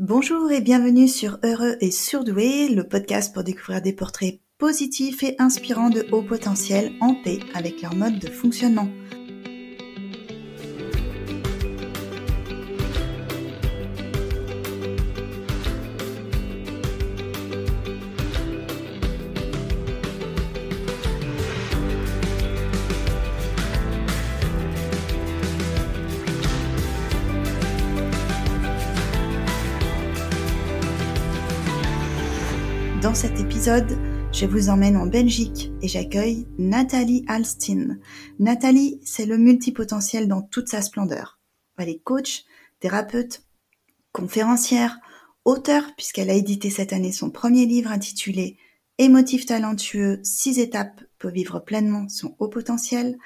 Bonjour et bienvenue sur Heureux et Surdoué, le podcast pour découvrir des portraits positifs et inspirants de haut potentiel en paix avec leur mode de fonctionnement. Je vous emmène en Belgique et j'accueille Nathalie Alstin. Nathalie, c'est le multipotentiel dans toute sa splendeur. Elle est coach, thérapeute, conférencière, auteure puisqu'elle a édité cette année son premier livre intitulé Émotif talentueux, six étapes pour vivre pleinement son haut potentiel.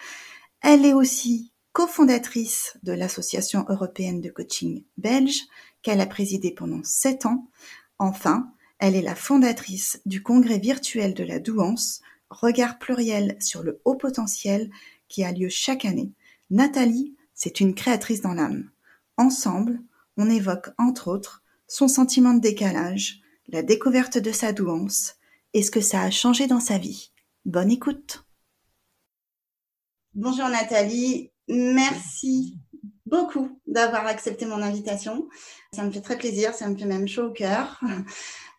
Elle est aussi cofondatrice de l'Association européenne de coaching belge qu'elle a présidée pendant sept ans. Enfin, elle est la fondatrice du congrès virtuel de la douance, regard pluriel sur le haut potentiel qui a lieu chaque année. Nathalie, c'est une créatrice dans l'âme. Ensemble, on évoque entre autres son sentiment de décalage, la découverte de sa douance et ce que ça a changé dans sa vie. Bonne écoute. Bonjour Nathalie, merci beaucoup d'avoir accepté mon invitation. Ça me fait très plaisir, ça me fait même chaud au cœur.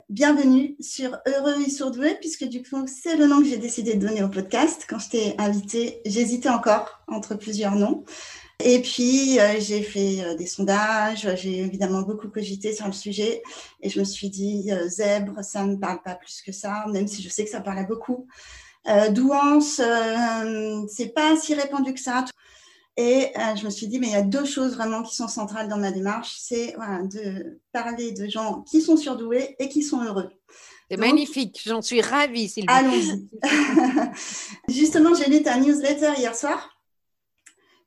Bienvenue sur Heureux et Sourdoué, puisque du coup, c'est le nom que j'ai décidé de donner au podcast. Quand je t'ai invité, j'hésitais encore entre plusieurs noms. Et puis, euh, j'ai fait euh, des sondages, j'ai évidemment beaucoup cogité sur le sujet. Et je me suis dit, euh, zèbre, ça ne parle pas plus que ça, même si je sais que ça parlait beaucoup. douance, c'est pas si répandu que ça. Et euh, je me suis dit, mais il y a deux choses vraiment qui sont centrales dans ma démarche. C'est voilà, de parler de gens qui sont surdoués et qui sont heureux. C'est magnifique, j'en suis ravie, Sylvie. Allons-y. Justement, j'ai lu ta newsletter hier soir.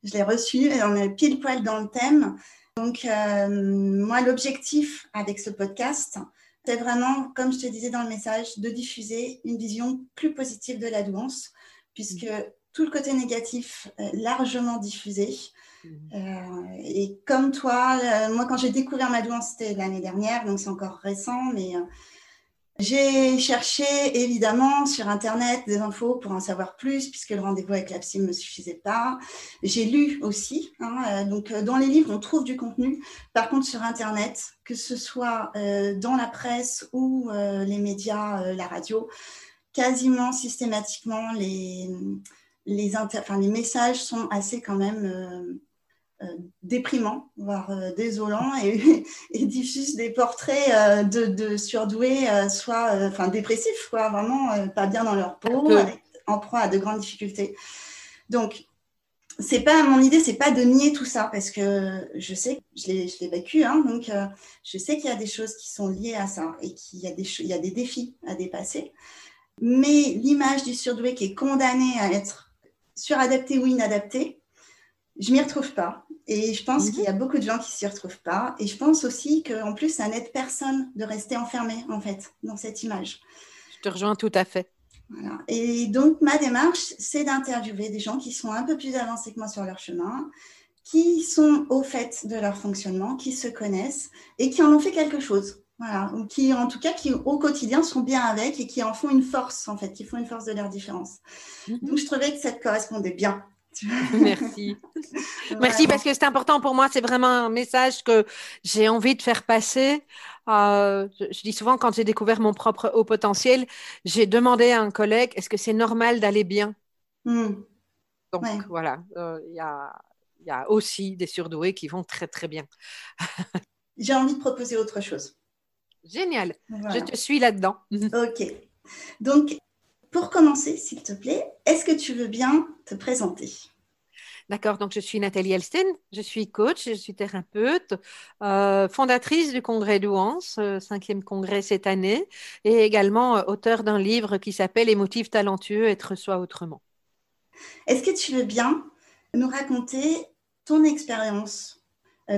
Je l'ai reçue et on est pile poil dans le thème. Donc, euh, moi, l'objectif avec ce podcast, c'est vraiment, comme je te disais dans le message, de diffuser une vision plus positive de la douance, puisque mmh tout le côté négatif largement diffusé. Mmh. Euh, et comme toi, euh, moi quand j'ai découvert ma douance, c'était l'année dernière, donc c'est encore récent, mais euh, j'ai cherché évidemment sur Internet des infos pour en savoir plus, puisque le rendez-vous avec la psy ne me suffisait pas. J'ai lu aussi, hein, donc dans les livres, on trouve du contenu. Par contre, sur Internet, que ce soit dans la presse ou les médias, la radio, quasiment systématiquement, les les, les messages sont assez quand même euh, euh, déprimants, voire euh, désolants, et, diffusent des portraits de, surdoués, soit enfin dépressifs, quoi, vraiment pas bien dans leur peau, en proie à de grandes difficultés. Donc, c'est pas mon idée, c'est pas de nier tout ça parce que je sais, je l'ai vécu, hein, donc je sais qu'il y a des choses qui sont liées à ça et qu'il y a des il y a des défis à dépasser. Mais l'image du surdoué qui est condamné à être suradapté ou inadapté, je m'y retrouve pas. Et je pense qu'il y a mhm. beaucoup de gens qui s'y retrouvent pas. Et je pense aussi qu'en plus, ça n'aide personne de rester enfermé, en fait, dans cette image. Je te rejoins tout à fait. Et donc, ma démarche, c'est d'interviewer des gens qui sont un peu plus avancés que moi sur leur chemin, qui sont au fait de leur fonctionnement, qui se connaissent et qui en ont fait quelque chose. Voilà, ou qui, en tout cas, qui au quotidien sont bien avec et qui en font une force, en fait, qui font une force de leur différence. Mhm. Donc, je trouvais que ça te correspondait bien. Merci. Merci parce que c'est important pour moi. C'est vraiment un message que j'ai envie de faire passer. Euh, je, dis souvent, quand j'ai découvert mon propre haut potentiel, j'ai demandé à un collègue est-ce que c'est normal d'aller bien? Hmm. Donc voilà, euh, il y, a, y a aussi des surdoués qui vont très très bien. j'ai envie de proposer autre chose. Génial. Je te suis là-dedans. ok. Donc, pour commencer, s'il te plaît, est-ce que tu veux bien te présenter? D'accord, donc je suis Nathalie Elsten, je suis coach, je suis thérapeute, euh, fondatrice du congrès Douance, euh, cinquième congrès cette année, et également euh, auteur d'un livre qui s'appelle Émotif talentueux, être soi autrement. Est-ce que tu veux bien nous raconter ton expérience?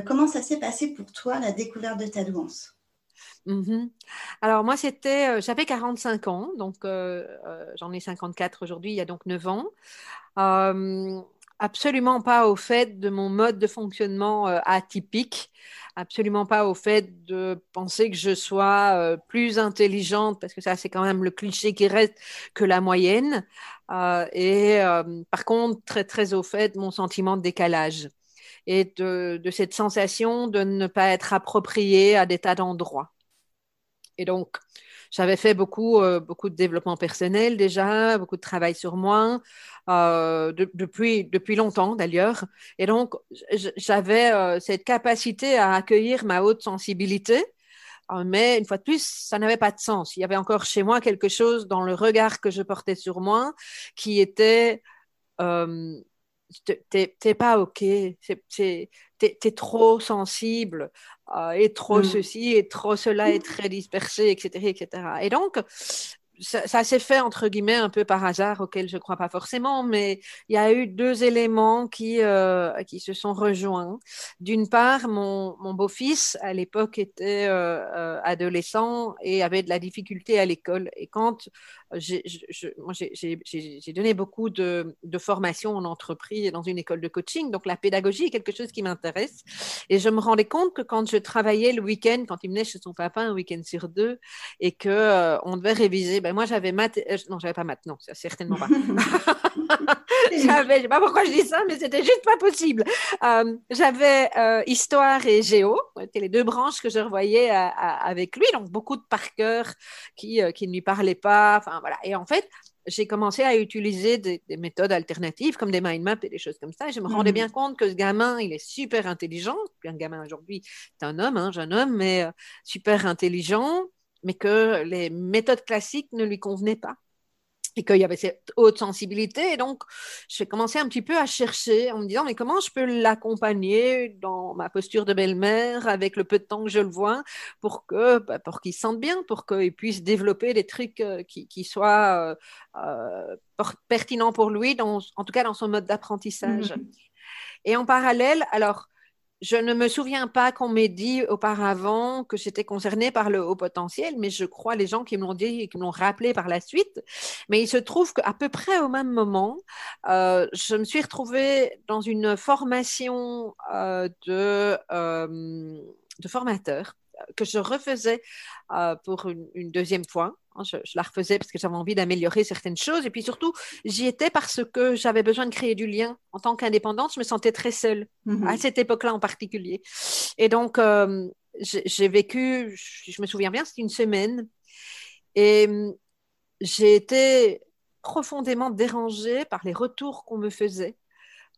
Comment ça s'est passé pour toi la découverte de ta douance Mmh Alors moi, c'était, euh, j'avais 45 ans, donc euh, euh, j'en ai 54 aujourd'hui, il y a donc 9 ans. absolument pas au fait de mon mode de fonctionnement atypique absolument pas au fait de penser que je sois plus intelligente, parce que ça, c'est quand même le cliché qui reste, que la moyenne. Et par contre, très, très au fait de mon sentiment de décalage et de, cette sensation de ne pas être appropriée à des tas d'endroits. Et donc, j'avais fait beaucoup, beaucoup de développement personnel déjà, beaucoup de travail sur moi. Euh, depuis, depuis longtemps d'ailleurs. Et donc, j'avais euh, cette capacité à accueillir ma haute sensibilité. Euh, mais une fois de plus, ça n'avait pas de sens. Il y avait encore chez moi quelque chose dans le regard que je portais sur moi qui était t'es pas OK, t'es es trop sensible, et trop mm. ceci, et trop cela, et très dispersé, etc. etc. Et donc, ça, s'est fait entre guillemets un peu par hasard, auquel je ne crois pas forcément, mais il y a eu deux éléments qui, euh, qui se sont rejoints. D'une part, mon, mon beau-fils, à l'époque, était euh, euh, adolescent et avait de la difficulté à l'école. Et quand j'ai donné beaucoup de, de formations en entreprise et dans une école de coaching, donc la pédagogie est quelque chose qui m'intéresse. Et je me rendais compte que quand je travaillais le week-end, quand il venait chez son papa un week-end sur deux, et que on devait réviser, ben moi j'avais maths, non j'avais pas maths, non, certainement pas. j'avais, je sais pas pourquoi je dis ça, mais c'était juste pas possible. Euh, j'avais euh, histoire et géo, c'était les deux branches que je revoyais avec lui, donc beaucoup de par cœur qui, euh, qui ne lui parlaient pas. Enfin voilà. Et en fait, j'ai commencé à utiliser des, méthodes alternatives comme des mind maps et des choses comme ça. Et je me rendais mhm. bien compte que ce gamin, il est super intelligent. Un gamin aujourd'hui, c'est un homme, un jeune homme, mais super intelligent, mais que les méthodes classiques ne lui convenaient pas et qu'il y avait cette haute sensibilité. Et donc, j'ai commencé un petit peu à chercher en me disant, mais comment je peux l'accompagner dans ma posture de belle-mère avec le peu de temps que je le vois pour que, bah, pour qu'il se sente bien, pour qu'il puisse développer des trucs euh, qui, qui, soient euh, euh, pertinents pour lui, dans, en tout cas dans son mode d'apprentissage. Mmh et en parallèle, alors, je ne me souviens pas qu'on m'ait dit auparavant que j'étais concernée par le haut potentiel, mais je crois les gens qui me l'ont dit et qui me l'ont rappelé par la suite. Mais il se trouve qu'à peu près au même moment, euh, je me suis retrouvée dans une formation euh, de, euh, de formateur que je refaisais pour une, deuxième fois. Hein, je, la refaisais parce que j'avais envie d'améliorer certaines choses. Et puis surtout, j'y étais parce que j'avais besoin de créer du lien. En tant qu'indépendante, je me sentais très seule, mm-hmm. à cette époque-là en particulier. Et donc, euh, j'ai vécu, je me souviens bien, c'était une semaine. Et mm, j'ai été profondément dérangée par les retours qu'on me faisait.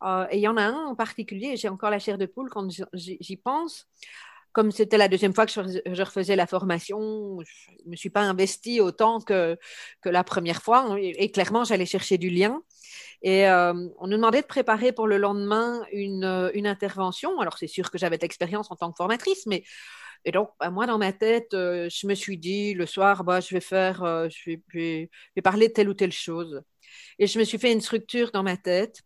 Euh, et il y en a un en particulier, j'ai encore la chair de poule quand j'y pense comme c'était la deuxième fois que je, refaisais la formation, je ne me suis pas investie autant que, que la première fois. Et, clairement, j'allais chercher du lien. Et euh, on nous demandait de préparer pour le lendemain une, une intervention. Alors, c'est sûr que j'avais de l'expérience en tant que formatrice, mais et donc, bah, moi, dans ma tête, euh, je me suis dit, le soir, bah, je vais faire, euh, je, vais, je, vais, parler de telle ou telle chose. Et je me suis fait une structure dans ma tête.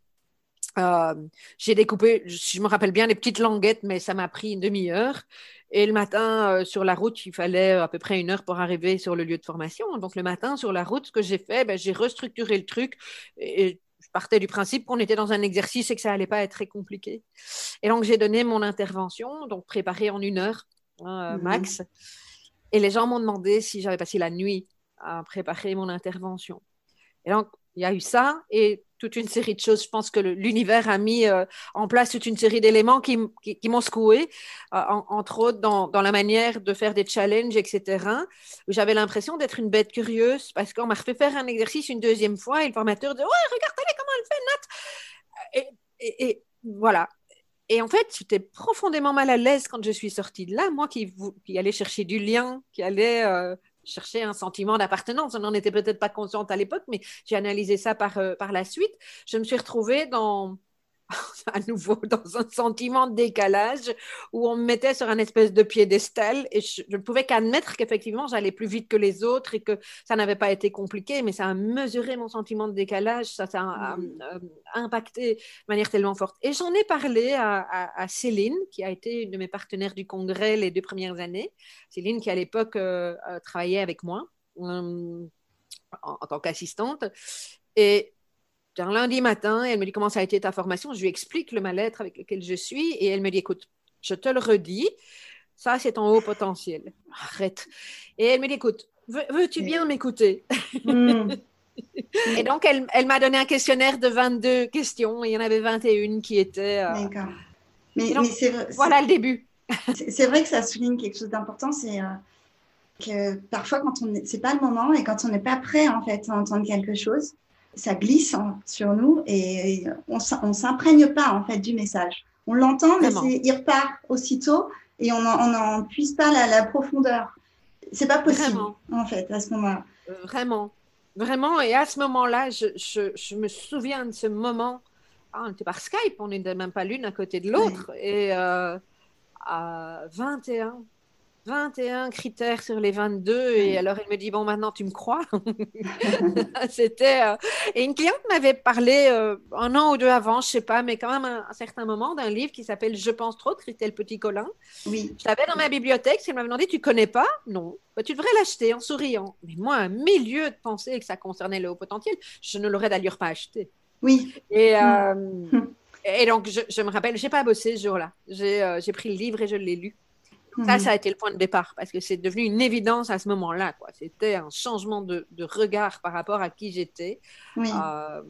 Euh, j'ai découpé, je me rappelle bien, les petites languettes, mais ça m'a pris une demi-heure. Et le matin, euh, sur la route, il fallait à peu près une heure pour arriver sur le lieu de formation. Donc le matin, sur la route, ce que j'ai fait, ben, j'ai restructuré le truc. Et, je partais du principe qu'on était dans un exercice et que ça allait pas être très compliqué. Et donc j'ai donné mon intervention, donc préparée en une heure hein, euh, max. Et les gens m'ont demandé si j'avais passé la nuit à préparer mon intervention. Et donc il y a eu ça et toute une série de choses. Je pense que l'univers a mis euh, en place toute une série d'éléments qui, m'ont secoué, euh, entre autres dans, la manière de faire des challenges, etc. J'avais l'impression d'être une bête curieuse parce qu'on m'a refait faire un exercice une deuxième fois et le formateur dit Ouais, regardez comment elle fait, Nat et, voilà. Et en fait, j'étais profondément mal à l'aise quand je suis sortie de là, moi qui, qui allais chercher du lien, qui allait euh, chercher un sentiment d'appartenance. On n'en était peut-être pas consciente à l'époque, mais j'ai analysé ça par, euh, par la suite. Je me suis retrouvée dans, à nouveau dans un sentiment de décalage où on me mettait sur un espèce de piédestal et je ne pouvais qu'admettre qu'effectivement j'allais plus vite que les autres et que ça n'avait pas été compliqué, mais ça a mesuré mon sentiment de décalage, ça, a, mmh. euh, impacté de manière tellement forte. Et j'en ai parlé à, Céline, qui a été une de mes partenaires du congrès les deux premières années. Céline qui à l'époque euh, euh, travaillait avec moi en tant qu'assistante. Et un lundi matin, elle me dit comment ça a été ta formation? Je lui explique le mal-être avec lequel je suis, et elle me dit écoute, je te le redis, ça c'est ton haut potentiel. Arrête. Et elle me dit écoute, veux-tu bien m'écouter? Hmm. Et donc, elle, elle m'a donné un questionnaire de 22 questions. Il y en avait 21 qui étaient. Euh, D'accord. Mais, voilà le début. c'est vrai que ça souligne quelque chose d'important. C'est euh, que parfois, quand on c'est pas le moment et quand on n'est pas prêt en fait à entendre quelque chose, ça glisse sur nous et on, on s'imprègne pas en fait du message. On l'entend, mais il repart aussitôt et on n'en puise pas la, la profondeur. C'est pas possible en fait à ce moment-là. Euh, vraiment, vraiment. Et à ce moment-là, je, je, je, me souviens de ce moment. Ah, on était par Skype, on n'était même pas l'une à côté de l'autre. Et euh, à 21, 21 critères sur les 22 et alors elle me dit bon maintenant tu me crois c'était euh, et une cliente m'avait parlé euh, un an ou deux avant je sais pas mais quand même un, certain moment d'un livre qui s'appelle Je pense trop de Christelle Petit Colin oui. Je l'avais dans ma bibliothèque elle m'avait demandé tu connais pas non. Bah, tu devrais l'acheter en souriant. Mais moi un milieu de penser que ça concernait le haut potentiel je ne l'aurais d'ailleurs pas acheté. Oui. Et euh, et donc je, je me rappelle j'ai pas bossé ce jour-là. J'ai pris le livre et je l'ai lu ça, mhm. ça a été le point de départ parce que c'est devenu une évidence à ce moment-là. C'était un changement de, regard par rapport à qui j'étais. Oui. Euh,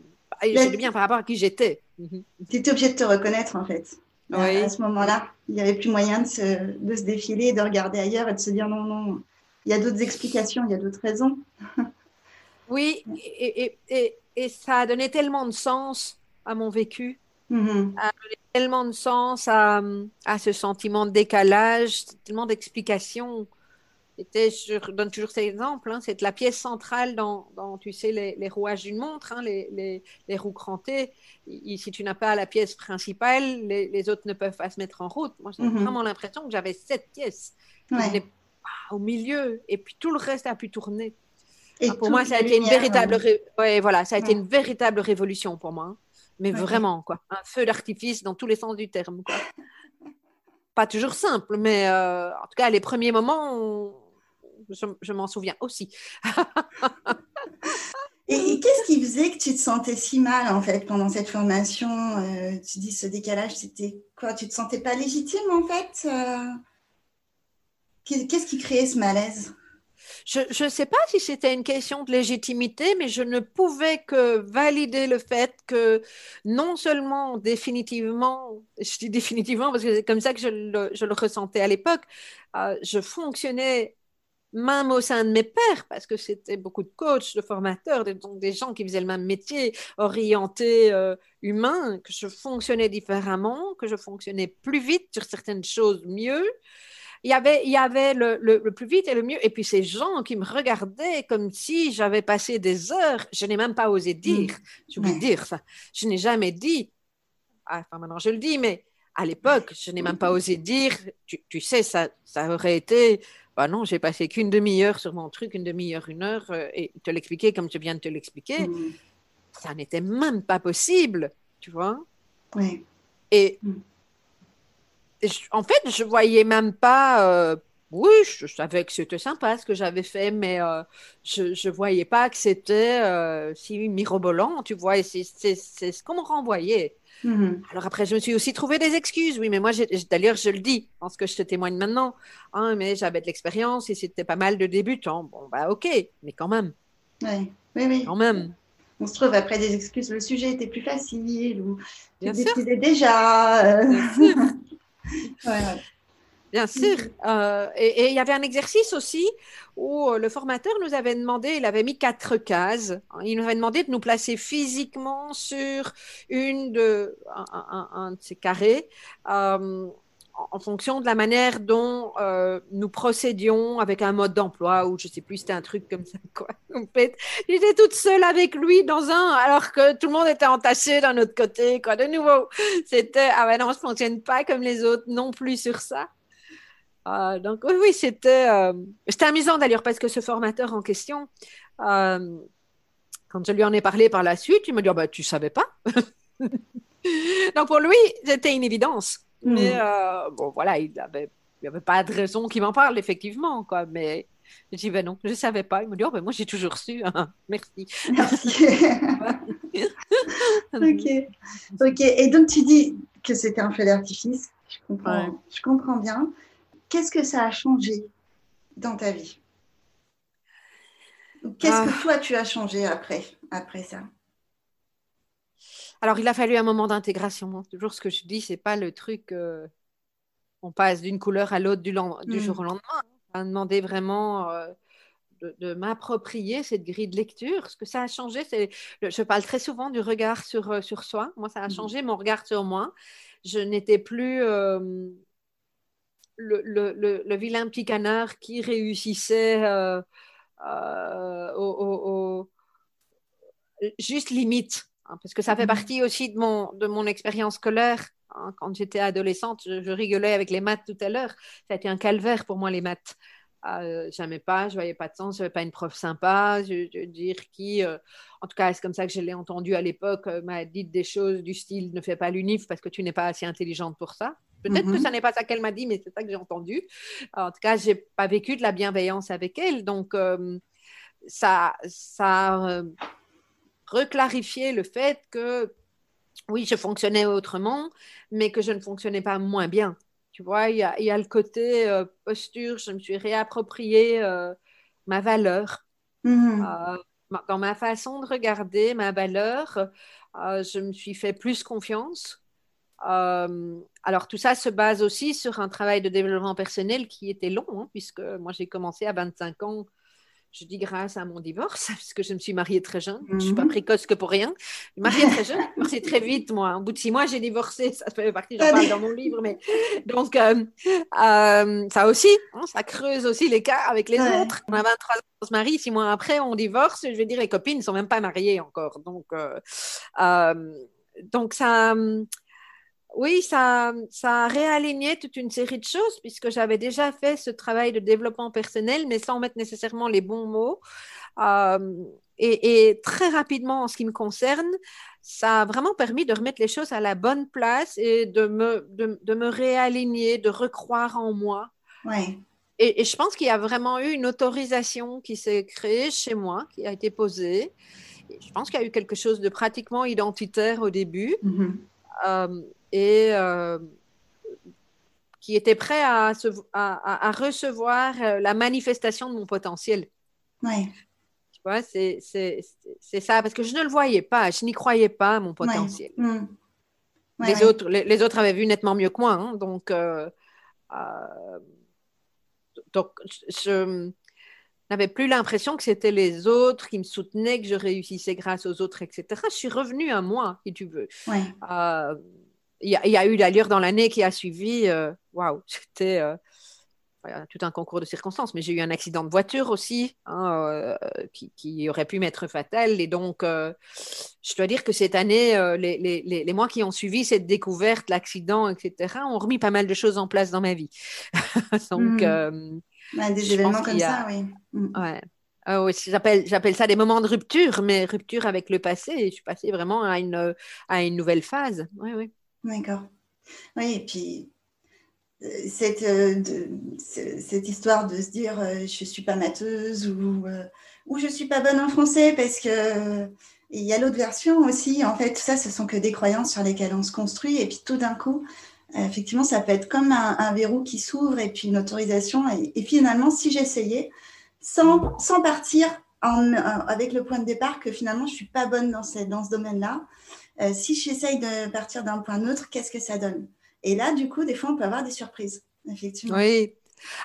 et bien par rapport à qui j'étais. Mhm. Tu étais obligé de te reconnaître en fait. Oui. À ce moment-là, il n'y avait plus moyen de se, de se défiler, de regarder ailleurs et de se dire non, non, il y a d'autres explications, il y a d'autres raisons. oui, et, et, et, ça a donné tellement de sens à mon vécu. Mm tellement de sens à, à, ce sentiment de décalage, tellement d'explications. Je donne toujours cet exemple, hein, c'est la pièce centrale dans, dans tu sais, les, les rouages d'une montre, hein, les, les, les, roues crantées. si tu n'as pas la pièce principale, les, autres ne peuvent pas se mettre en route. Moi, j'ai mhm. vraiment l'impression que j'avais cette pièce au milieu, et puis tout le reste a pu tourner. Et pour moi, ça a été une véritable, ouais, voilà, ça a été une véritable révolution pour moi. Mais vraiment, quoi. Un feu d'artifice dans tous les sens du terme. Quoi. Pas toujours simple, mais euh, en tout cas, les premiers moments, je, m'en souviens aussi. Et, qu'est-ce qui faisait que tu te sentais si mal en fait pendant cette formation euh, Tu dis ce décalage, c'était quoi? Tu te sentais pas légitime en fait euh? Qu'est-ce qui créait ce malaise? Je ne sais pas si c'était une question de légitimité, mais je ne pouvais que valider le fait que non seulement définitivement, je dis définitivement parce que c'est comme ça que je le, ressentais à l'époque, euh, je fonctionnais même au sein de mes pairs, parce que c'était beaucoup de coachs, de formateurs, donc des gens qui faisaient le même métier, orientés, euh, humains, que je fonctionnais différemment, que je fonctionnais plus vite sur certaines choses mieux il y avait, il y avait le, le, plus vite et le mieux. Et puis ces gens qui me regardaient comme si j'avais passé des heures. Je n'ai même pas osé mm. dire. Je voulais dire ça. Je n'ai jamais dit. Ah, enfin, maintenant je le dis, mais à l'époque, je n'ai même pas osé dire. Tu, tu, sais, ça, ça aurait été. Bah non, j'ai passé qu'une demi-heure sur mon truc, une demi-heure, une heure, euh, et te l'expliquer comme je viens de te l'expliquer. Mm. Ça n'était même pas possible, tu vois. Oui. Et. En fait, je voyais même pas. Euh, oui, je, savais que c'était sympa ce que j'avais fait, mais euh, je ne voyais pas que c'était euh, si mirobolant, tu vois. C'est ce qu'on me renvoyait. Mm-hmm. Alors après, je me suis aussi trouvé des excuses. Oui, mais moi, d'ailleurs, je le dis, en ce que je te témoigne maintenant. Hein, mais j'avais de l'expérience et c'était pas mal de débutants. Bon, bah ok, mais quand même. Oui, oui, oui. Quand même. On se trouve après des excuses. Le sujet était plus facile ou tu décidais déjà. Bien sûr. Euh, et il y avait un exercice aussi où euh, le formateur nous avait demandé, il avait mis quatre cases. Il nous avait demandé de nous placer physiquement sur une de, un, de ces carrés. Euh, en fonction de la manière dont euh, nous procédions avec un mode d'emploi ou je sais plus, c'était un truc comme ça. Quoi. J'étais toute seule avec lui dans un, alors que tout le monde était entassé d'un autre côté. Quoi. De nouveau, c'était, ah ben non, je fonctionne pas comme les autres non plus sur ça. Euh, donc oui, c'était, euh, c'était amusant d'ailleurs parce que ce formateur en question, quand je lui en ai parlé par la suite, il me dit, oh, bah, tu savais pas. donc pour lui, c'était une évidence. Mais mm. euh, bon, voilà, il n'avait avait pas de raison qu'il m'en parle, effectivement. Quoi. Mais Je dis, ben non, je ne savais pas. Il me dit, oh, ben moi, j'ai toujours su. Merci. Merci. ok. Ok. Et donc, tu dis que c'était un feu d'artifice. Je comprends, je comprends bien. Qu'est-ce que ça a changé dans ta vie? Qu'est-ce que ah. toi, tu as changé après, après ça? Alors, il a fallu un moment d'intégration. Hein. Toujours ce que je dis, c'est pas le truc. Euh, on passe d'une couleur à l'autre du, du, jour au mm. lendemain. Ça a demandé vraiment euh, de, m'approprier cette grille de lecture. Ce que ça a changé, c'est. Je parle très souvent du regard sur, euh, sur soi. Moi, ça a mm. changé mon regard sur moi. Je n'étais plus. Le, le, le, vilain petit canard qui réussissait au, juste limite Hein, parce que ça fait mhm. partie aussi de mon, de mon expérience scolaire. Hein. quand j'étais adolescente, je, rigolais avec les maths tout à l'heure. Ça a été un calvaire pour moi, les maths. Euh, j'aimais pas, je voyais pas de sens, je n'avais pas une prof sympa, je, veux dire qui, euh, en tout cas, c'est comme ça que je l'ai entendu à l'époque, euh, m'a dit des choses du style ne fais pas l'unif parce que tu n'es pas assez intelligente pour ça. Peut-être que ce mhm. n'est pas ça qu'elle m'a dit, mais c'est ça que j'ai entendu. En tout cas, j'ai pas vécu de la bienveillance avec elle, donc euh, ça, ça reclarifier le fait que oui, je fonctionnais autrement, mais que je ne fonctionnais pas moins bien. Tu vois, il y a, le côté euh, posture, je me suis réapproprié euh, ma valeur. Mm-hmm. Euh, dans ma façon de regarder ma valeur, je me suis fait plus confiance. alors tout ça se base aussi sur un travail de développement personnel qui était long, hein, puisque moi j'ai commencé à 25 ans je dis grâce à mon divorce, puisque je me suis mariée très jeune. Je ne suis pas mhm. précoce que pour rien. Je me suis mariée très jeune, c'est très vite, moi. Au bout de six mois, j'ai divorcé. Ça fait partie, j'en parle dans mon livre. Mais... Donc, euh, euh, ça aussi, hein, ça creuse aussi l'écart avec les autres. On a 23 ans, on se marie. Six mois après, on divorce. Je vais dire, les copines ne sont même pas mariées encore. Donc, euh, donc ça oui, ça, ça a réaligné toute une série de choses puisque j'avais déjà fait ce travail de développement personnel, mais sans mettre nécessairement les bons mots. Euh, et, très rapidement, en ce qui me concerne, ça a vraiment permis de remettre les choses à la bonne place et de me, de, me réaligner, de recroire en moi. Ouais. Et, je pense qu'il y a vraiment eu une autorisation qui s'est créée chez moi, qui a été posée. je pense qu'il y a eu quelque chose de pratiquement identitaire au début. Euh, et euh, qui était prêt à, à, recevoir euh, la manifestation de mon potentiel. Oui. Tu vois, c'est ça, parce que je ne le voyais pas, je n'y croyais pas, mon potentiel. Mm. les, Autres, les, autres avaient vu nettement mieux que moi, hein, donc, euh, donc je n'avais plus l'impression que c'était les autres qui me soutenaient, que je réussissais grâce aux autres, etc. Je suis revenue à moi, si tu veux il y, a eu d'ailleurs dans l'année qui a suivi, euh, waouh, c'était euh, tout un concours de circonstances, mais j'ai eu un accident de voiture aussi hein, euh, qui, aurait pu m'être fatal. Et donc, je dois dire que cette année, les, les, les, mois qui ont suivi cette découverte, l'accident, etc., ont remis pas mal de choses en place dans ma vie. donc, mmh. des événements comme ça, oui. Mmh. Ouais. Ah oui, j'appelle, ça des moments de rupture, mais rupture avec le passé. Je suis passée vraiment à une, à une nouvelle phase. Oui, oui. D'accord. Oui, et puis euh, cette, euh, cette histoire de se dire euh, je ne suis pas matheuse ou, ou je ne suis pas bonne en français parce que il y a l'autre version aussi. En fait, ça, ce sont que des croyances sur lesquelles on se construit. Et puis tout d'un coup, effectivement, ça peut être comme un, verrou qui s'ouvre et puis une autorisation. Et, finalement, si j'essayais, sans, sans partir avec le point de départ que finalement, je ne suis pas bonne dans, dans ce domaine-là, euh, si j'essaye de partir d'un point neutre, qu'est-ce que ça donne? Et là, du coup, des fois, on peut avoir des surprises, effectivement. Oui.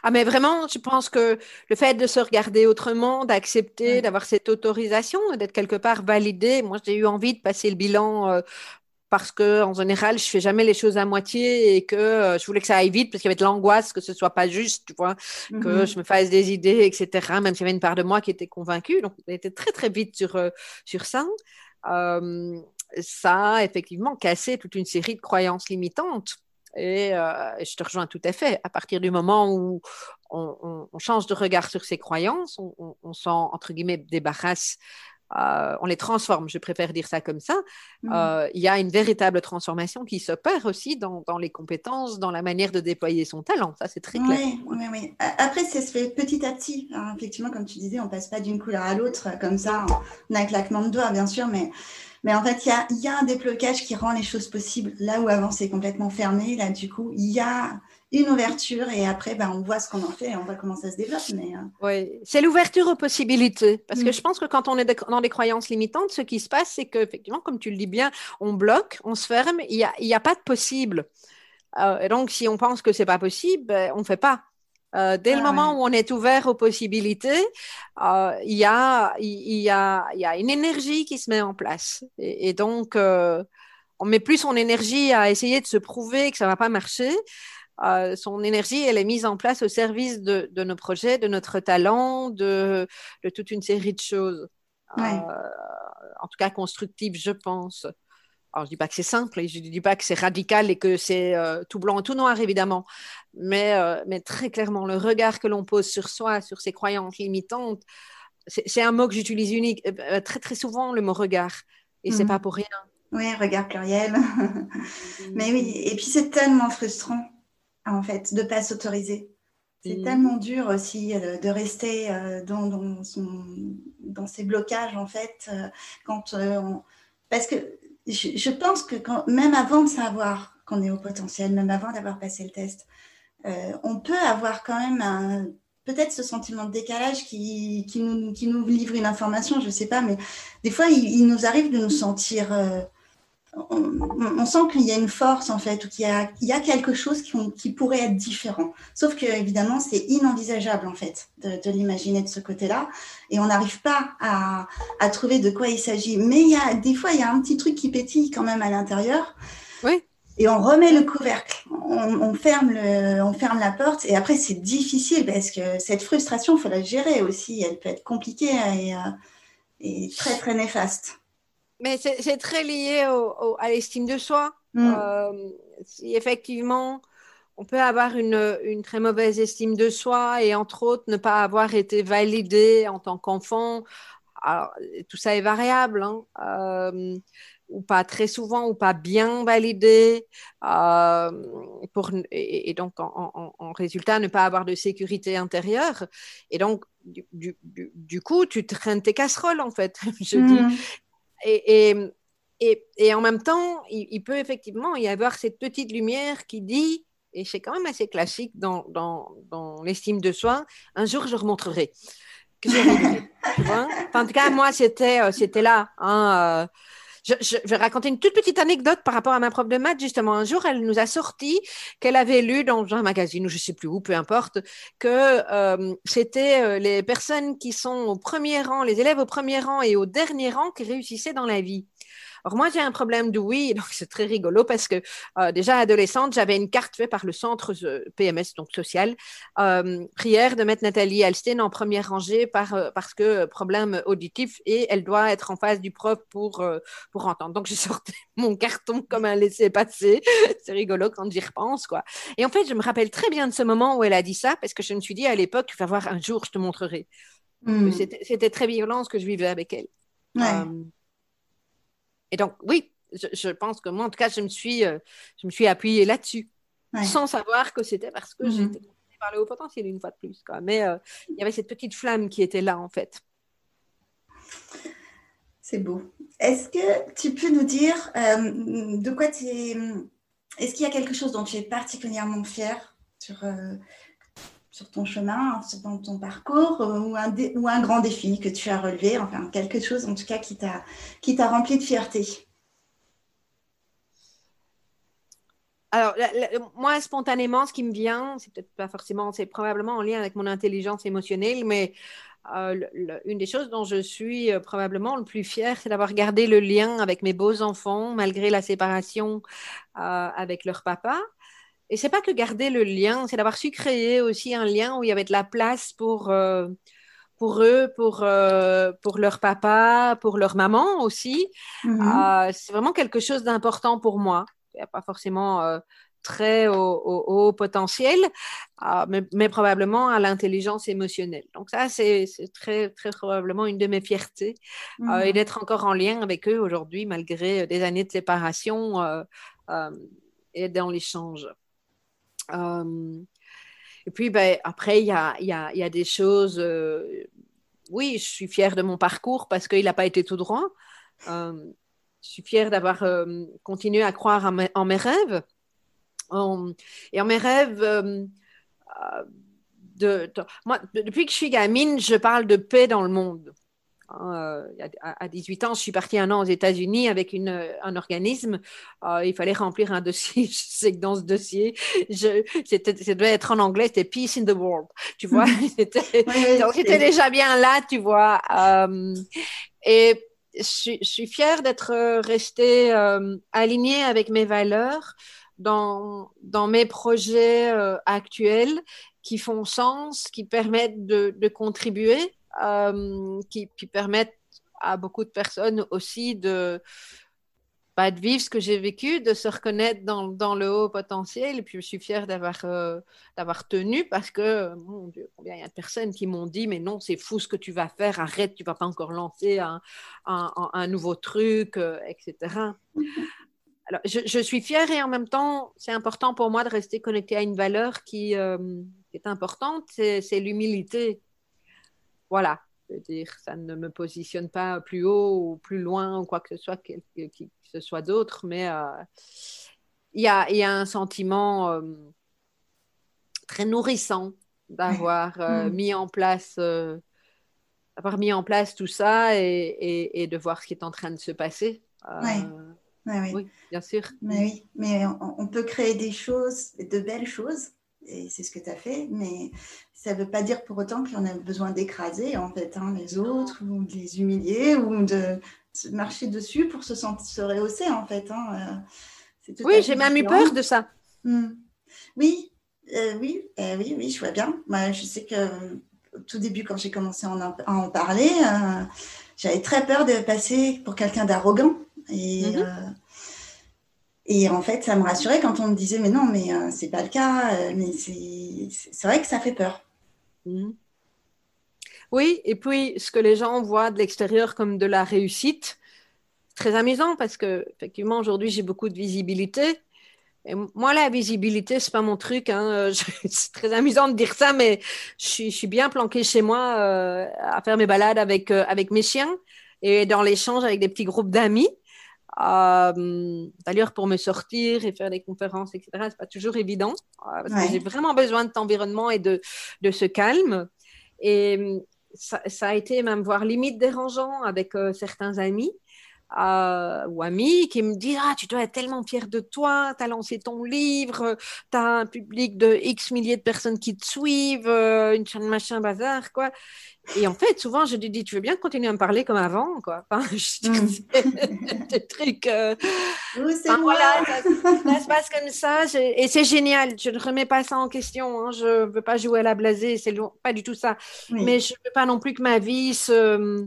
Ah, mais vraiment, je pense que le fait de se regarder autrement, d'accepter, d'avoir cette autorisation, d'être quelque part validé. Moi, j'ai eu envie de passer le bilan euh, parce que en général, je fais jamais les choses à moitié et que euh, je voulais que ça aille vite parce qu'il y avait de l'angoisse que ce soit pas juste, tu vois, que mm-hmm. je me fasse des idées, etc. Même s'il y avait une part de moi qui était convaincue, donc on était très très vite sur sur ça ça a effectivement cassé toute une série de croyances limitantes. Et euh, je te rejoins tout à fait. À partir du moment où on, change de regard sur ces croyances, on, s'en, entre guillemets, débarrasse euh, on les transforme, je préfère dire ça comme ça, mm. euh, il y a une véritable transformation qui s'opère aussi dans, les compétences, dans la manière de déployer son talent. Ça, c'est très clair. Oui, oui, oui. Après, ça se fait petit à petit. effectivement, comme tu disais, on passe pas d'une couleur à l'autre comme ça, on a un claquement de doigts, bien sûr, mais, mais en fait, il y a, un déblocage qui rend les choses possibles. Là où avant, c'est complètement fermé, là, du coup, il y a une ouverture et après, ben, on voit ce qu'on en fait et on voit comment ça se développe. Mais, euh. Oui, c'est l'ouverture aux possibilités. Parce que je pense que quand on est dans des croyances limitantes, ce qui se passe, c'est qu'effectivement, comme tu le dis bien, on bloque, on se ferme, il n'y a, y a, pas de possible. Euh, et donc, si on pense que c'est pas possible, ben, on ne fait pas. Euh, dès le ah moment où on est ouvert aux possibilités, il y, a, y, a, y a une énergie qui se met en place. Et, et donc, on met plus son énergie à essayer de se prouver que ça ne va pas marcher euh, son énergie, elle est mise en place au service de, nos projets, de notre talent, de, toute une série de choses. Euh, en tout cas, constructives, je pense. Alors, je ne dis pas que c'est simple, je ne dis pas que c'est radical et que c'est euh, tout blanc ou tout noir, évidemment. Mais, mais très clairement, le regard que l'on pose sur soi, sur ses croyances limitantes, c'est un mot que j'utilise unique, très, très souvent, le mot regard. Et ce n'est mhm. pas pour rien. Oui, regard pluriel. mais oui, et puis c'est tellement frustrant en fait, de ne pas s'autoriser. C'est mmh. tellement dur aussi euh, de rester euh, dans, dans, son, dans, ces blocages, en fait, euh, quand Parce que je, pense que même avant de savoir qu'on est au potentiel, même avant d'avoir passé le test, on peut avoir quand même peut-être ce sentiment de décalage qui, nous, livre une information, je ne sais pas, mais des fois, il, il, nous arrive de nous sentir on, sent qu'il y a une force en fait, ou qu'il y, a, quelque chose qui, pourrait être différent. Sauf que évidemment, c'est inenvisageable en fait de, l'imaginer de ce côté-là, et on n'arrive pas à, trouver de quoi il s'agit. Mais il y a des fois, il y a un petit truc qui pétille quand même à l'intérieur. Oui. Et on remet le couvercle, on, ferme on ferme la porte, et après c'est difficile parce que cette frustration, il faut la gérer aussi. Elle peut être compliquée et euh, très très néfaste. Mais c'est très lié à l'estime de soi. Mm. Euh, si effectivement, on peut avoir une, une, très mauvaise estime de soi et entre autres ne pas avoir été validé en tant qu'enfant. Alors, tout ça est variable, hein. euh, ou pas très souvent, ou pas bien validé, euh, pour, et, donc en, résultat ne pas avoir de sécurité intérieure. Et donc, du, du, du coup, tu traînes tes casseroles en fait. Je dis, et, et, et, en même temps, il, peut effectivement y avoir cette petite lumière qui dit, et c'est quand même assez classique dans, dans, dans l'estime de soi, un jour je remontrerai. Que en tout cas, moi, c'était, euh, c'était là. Hein, euh, je, vais raconter une toute petite anecdote par rapport à ma prof de maths. Justement, un jour, elle nous a sorti qu'elle avait lu dans un magazine ou je sais plus où, peu importe, que euh, c'était euh, les personnes qui sont au premier rang, les élèves au premier rang et au dernier rang qui réussissaient dans la vie. Alors moi, j'ai un problème de oui, donc c'est très rigolo parce que euh, déjà adolescente, j'avais une carte faite par le centre euh, PMS, donc social, euh, prière de mettre Nathalie Alstein en première rangée par, parce que problème auditif et elle doit être en face du prof pour, pour entendre. Donc j'ai sorti mon carton comme un laissez-passer. c'est rigolo quand j'y repense, quoi. Et en fait, je me rappelle très bien de ce moment où elle a dit ça parce que je me suis dit à l'époque, tu vas voir un jour, je te montrerai. Hmm. C'était très violent ce que je vivais avec elle. Et donc, oui, je, pense que moi, en tout cas, je me suis, euh, je me suis appuyée là-dessus, sans savoir que c'était parce que mm-hmm. j'étais par le haut potentiel une fois de plus. Quoi. Mais euh, il y avait cette petite flamme qui était là, en fait. C'est beau. Est-ce que tu peux nous dire euh, de quoi tu es. Est-ce qu'il y a quelque chose dont tu es particulièrement fier sur, sur ton chemin, sur ton, parcours, ou un, ou un, grand défi que tu as relevé, enfin quelque chose en tout cas qui t'a, qui t'a rempli de fierté Alors, moi, spontanément, ce qui me vient, c'est peut-être pas forcément, c'est probablement en lien avec mon intelligence émotionnelle, mais euh, une des choses dont je suis euh, probablement le plus fière, c'est d'avoir gardé le lien avec mes beaux enfants malgré la séparation euh, avec leur papa. Et c'est pas que garder le lien, c'est d'avoir su créer aussi un lien où il y avait de la place pour, euh, pour eux, pour, euh, pour leur papa, pour leur maman aussi. Mm-hmm. Euh, c'est vraiment quelque chose d'important pour moi. Il n'y a pas forcément très au, haut potentiel, ah, mais, probablement à l'intelligence émotionnelle. Donc ça, c'est très, très probablement une de mes fiertés euh, et mhm. d'être encore en lien avec eux aujourd'hui, malgré des années de séparation euh, euh, et dans l'échange. Et puis, ben, après, il y a, y, a, y a, des choses... oui, je suis fière de mon parcours parce qu'il n'a pas été tout droit. je suis fière d'avoir continué à croire en mes rêves et en mes rêves, euh, euh, de, moi, depuis que je suis gamine, je parle de paix dans le monde. Hein, euh, à, 18 ans, je suis partie un an aux États-Unis avec une, un organisme. il fallait remplir un dossier. Je sais que dans ce dossier, je, ça devait être en anglais, c'était Peace in the World. Tu vois, donc j'étais déjà bien là, tu vois. et je suis, je suis fière d'être restée alignée avec mes valeurs dans, dans mes projets euh, actuels qui font sens, qui permettent de, de contribuer, euh, qui, qui, permettent à beaucoup de personnes aussi de, bah, de vivre ce que j'ai vécu, de se reconnaître dans, dans, le haut potentiel. Et puis, je suis fière d'avoir euh, d'avoir tenu parce que, mon Dieu, combien il y a de personnes qui m'ont dit, mais non, c'est fou ce que tu vas faire, arrête, tu vas pas encore lancer un, un, un nouveau truc, etc je, suis fière et en même temps, c'est important pour moi de rester connecté à une valeur qui, euh, est importante, c'est l'humilité. Voilà, je veux dire, ça ne me positionne pas plus haut ou plus loin ou quoi que ce soit, que, ce soit d'autre, mais euh, il y, a, un sentiment euh, très nourrissant d'avoir mm. mis en place avoir mis en place tout ça et, de voir ce qui est en train de se passer. Oui, bien sûr. Mais oui, mais on, peut créer des choses, de belles choses, et c'est ce que tu as fait, mais ça ne veut pas dire pour autant qu'on a besoin d'écraser en fait hein, les autres ou de les humilier ou de marcher dessus pour se, sentir, se rehausser en fait. Hein, euh, oui, j'ai même eu peur de ça. Hmm. Oui, euh, oui, euh, oui, oui, je vois bien. Moi, je sais que au tout début, quand j'ai commencé à en, parler, j'avais très peur de passer pour quelqu'un d'arrogant. Et, mhm. Euh, et en fait, ça me rassurait quand on me disait, mais non, mais euh, c'est pas le cas, euh, mais c'est vrai que ça fait peur. Mhm. Oui, et puis ce que les gens voient de l'extérieur comme de la réussite, très amusant parce que effectivement aujourd'hui j'ai beaucoup de visibilité. Moi, la visibilité, c'est pas mon truc. Hein. C'est très amusant de dire ça, mais je suis, bien planquée chez moi à faire mes balades avec, avec mes chiens et dans l'échange avec des petits groupes d'amis. Euh, d'ailleurs, pour me sortir et faire des conférences, etc., c'est pas toujours évident euh, parce que j'ai vraiment besoin de cet environnement et de, de ce calme. Et ça, ça, a été même voire limite dérangeant avec euh, certains amis. Ou amis qui me disent Ah, tu dois être tellement fier de toi, tu as lancé ton livre, tu as un public de X milliers de personnes qui te suivent, une chaîne machin bazar, quoi. Et en fait, souvent, je lui dis, tu veux bien continuer à me parler comme avant, quoi? Enfin, je mm. des trucs. Euh... voilà, ça, se passe comme ça. Et c'est génial. Je ne remets pas ça en question. Hein. Je ne veux pas jouer à la blasée. C'est pas du tout ça. Mais je ne veux pas non plus que ma vie se,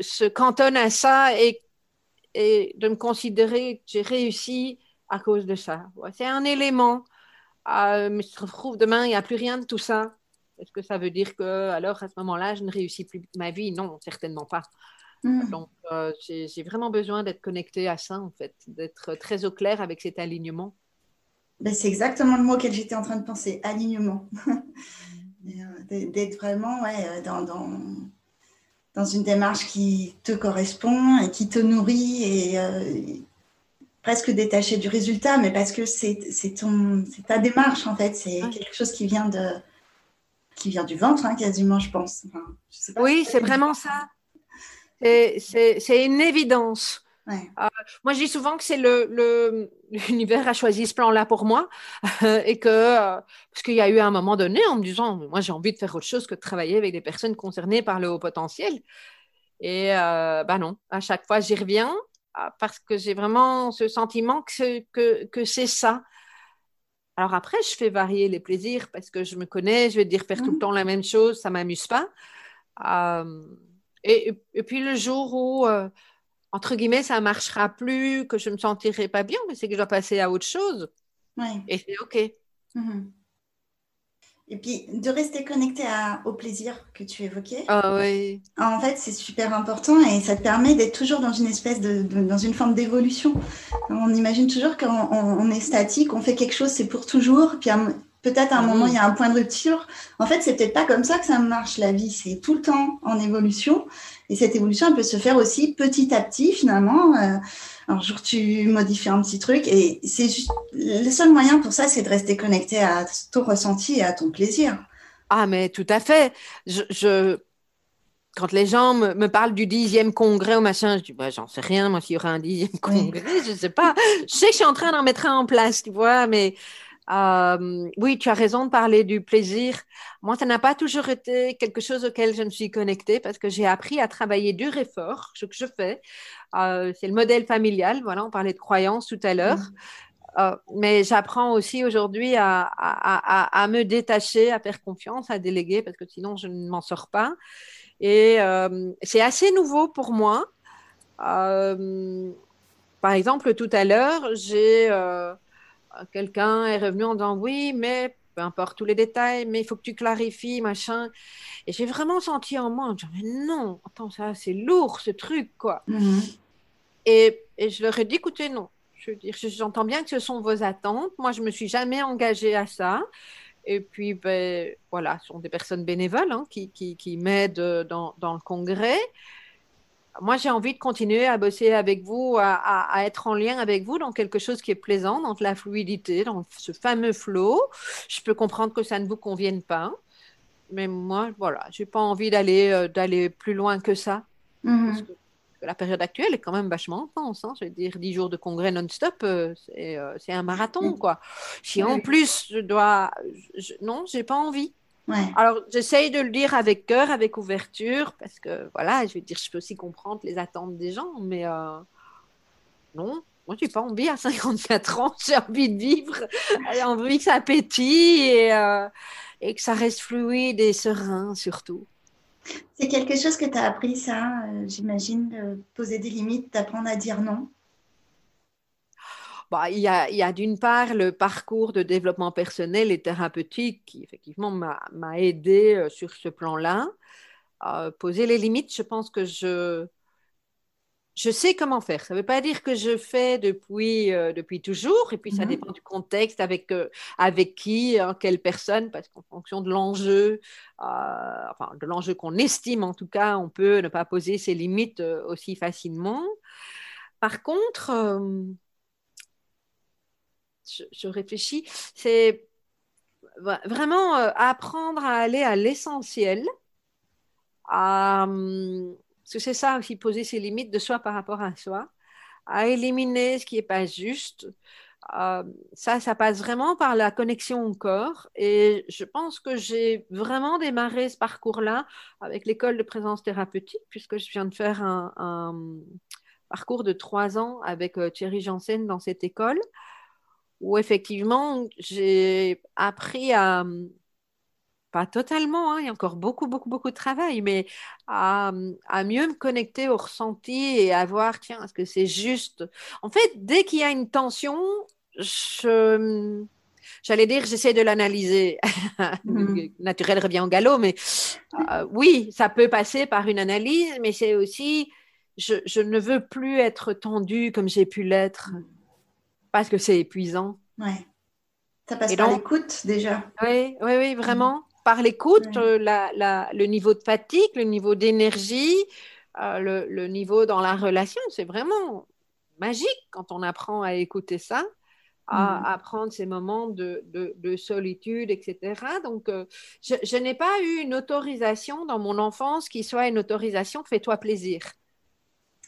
se, cantonne à ça et, et de me considérer que j'ai réussi à cause de ça. c'est un élément. Euh, mais je trouve demain, il n'y a plus rien de tout ça. Est-ce que ça veut dire que alors à ce moment-là, je ne réussis plus ma vie? Non, certainement pas. Hmm. Donc, euh, j'ai vraiment besoin d'être connectée à ça, en fait, d'être très au clair avec cet alignement. Ben, c'est exactement le mot auquel j'étais en train de penser, alignement. Euh, d'être vraiment ouais, dans, dans, dans, une démarche qui te correspond et qui te nourrit et presque détaché du résultat, mais parce que c'est ta démarche, en fait. C'est quelque chose qui vient de, qui vient du ventre, hein, quasiment, je pense. oui, c'est vraiment ça. C'est une évidence. Euh, moi, je dis souvent que c'est le l'univers a choisi ce plan-là pour moi et que euh, parce qu'il y a eu un moment donné en me disant moi j'ai envie de faire autre chose que de travailler avec des personnes concernées par le haut potentiel et euh, bah non à chaque fois j'y reviens parce que j'ai vraiment ce sentiment que, que, que c'est ça alors après, je fais varier les plaisirs parce que je me connais, je vais dire faire tout le mmh. temps la même chose, ça ne m'amuse pas. Euh, et, puis le jour où, entre guillemets, ça marchera plus, que je me sentirai pas bien, mais c'est que je dois passer à autre chose. Et c'est OK. Mhm. Et puis, de rester connecté au plaisir que tu évoquais. Ah oui. En fait, c'est super important et ça te permet d'être toujours dans une espèce de, dans une forme d'évolution. On imagine toujours qu'on est statique, on fait quelque chose, c'est pour toujours. Puis peut-être à un ah moment, il y a un point de rupture. En fait, c'est peut-être pas comme ça que ça marche la vie. C'est tout le temps en évolution. Et cette évolution, elle peut se faire aussi petit à petit, finalement. Euh, un jour, tu modifies un petit truc. Et c'est le seul moyen pour ça, c'est de rester connecté à ton ressenti et à ton plaisir. Ah, mais tout à fait. Je, Quand les gens me, parlent du dixième congrès ou machin, je dis, bah, j'en sais rien, moi, s'il y aura un dixième congrès, je ne sais pas. Je sais que je suis en train d'en mettre un en place, tu vois, mais euh, oui, tu as raison de parler du plaisir. Moi, ça n'a pas toujours été quelque chose auquel je me suis connectée parce que j'ai appris à travailler dur et fort, ce que je fais. Euh, c'est le modèle familial. Voilà, on parlait de croyances tout à l'heure. Mm. Euh, mais j'apprends aussi aujourd'hui à, à, à, me détacher, à faire confiance, à déléguer parce que sinon je ne m'en sors pas. Et c'est assez nouveau pour moi. par exemple, tout à l'heure, j'ai quelqu'un est revenu en disant oui, mais peu importe tous les détails, mais il faut que tu clarifies, machin. Et j'ai vraiment senti en moi, mais non, attends, ça, c'est lourd, ce truc, quoi. Mhm. Et, et, je leur ai dit, écoutez, non. Je veux dire, j'entends bien que ce sont vos attentes. Moi, je me suis jamais engagée à ça. Et puis, ben, voilà, ce sont des personnes bénévoles hein, qui, qui, qui m'aident dans, dans, le congrès moi, j'ai envie de continuer à bosser avec vous, à, être en lien avec vous dans quelque chose qui est plaisant, dans la fluidité, dans ce fameux flow. Je peux comprendre que ça ne vous convienne pas, mais moi, voilà, j'ai pas envie d'aller euh, d'aller plus loin que ça. Parce que la période actuelle est quand même vachement intense. Hein. Je veux dire, 10 jours de congrès non-stop, euh, euh, c'est un marathon, quoi. Si en plus je dois. Je, non, j'ai pas envie. Alors, j'essaye de le dire avec cœur, avec ouverture, parce que voilà, je veux dire, je peux aussi comprendre les attentes des gens, mais euh, non, moi, j'ai pas envie à 54 ans, j'ai envie de vivre, j'ai envie que ça pétille et, euh, et, que ça reste fluide et serein surtout. C'est quelque chose que tu as appris, ça, euh, j'imagine, de poser des limites, d'apprendre à dire non? Bah, il y a, d'une part le parcours de développement personnel et thérapeutique qui effectivement m'a aidé euh, sur ce plan-là. poser les limites, je pense que je, je sais comment faire. Ça ne veut pas dire que je fais depuis, euh, depuis toujours, et puis ça mhm. dépend du contexte, avec, euh, avec qui, hein, quelle personne, parce qu'en fonction de l'enjeu, enfin de l'enjeu qu'on estime en tout cas, on peut ne pas poser ses limites aussi facilement. Par contre, je, réfléchis, c'est vraiment euh, apprendre à aller à l'essentiel, hum, parce que c'est ça aussi, poser ses limites de soi par rapport à soi, à éliminer ce qui n'est pas juste. Hum, ça, ça passe vraiment par la connexion au corps. Et je pense que j'ai vraiment démarré ce parcours-là avec l'école de présence thérapeutique, puisque je viens de faire un, parcours de trois ans avec euh, Thierry Janssen dans cette école où effectivement, j'ai appris à, pas totalement, hein, il y a encore beaucoup, beaucoup, beaucoup de travail, mais à, mieux me connecter au ressenti et à voir, tiens, est-ce que c'est juste? En fait, dès qu'il y a une tension, je, j'allais dire, j'essaie de l'analyser. Mmh. Naturel revient au galop, mais euh, oui, ça peut passer par une analyse, mais c'est aussi, je, je, ne veux plus être tendue comme j'ai pu l'être parce que c'est épuisant. Ouais. Ça passe par l'écoute déjà. Oui, oui, oui, vraiment. Par l'écoute, euh, le niveau de fatigue, le niveau d'énergie, euh, le, niveau dans la relation, c'est vraiment magique quand on apprend à écouter ça, à, mm. prendre ces moments de, solitude, etc. Donc, euh, je, je n'ai pas eu une autorisation dans mon enfance qui soit une autorisation fais-toi plaisir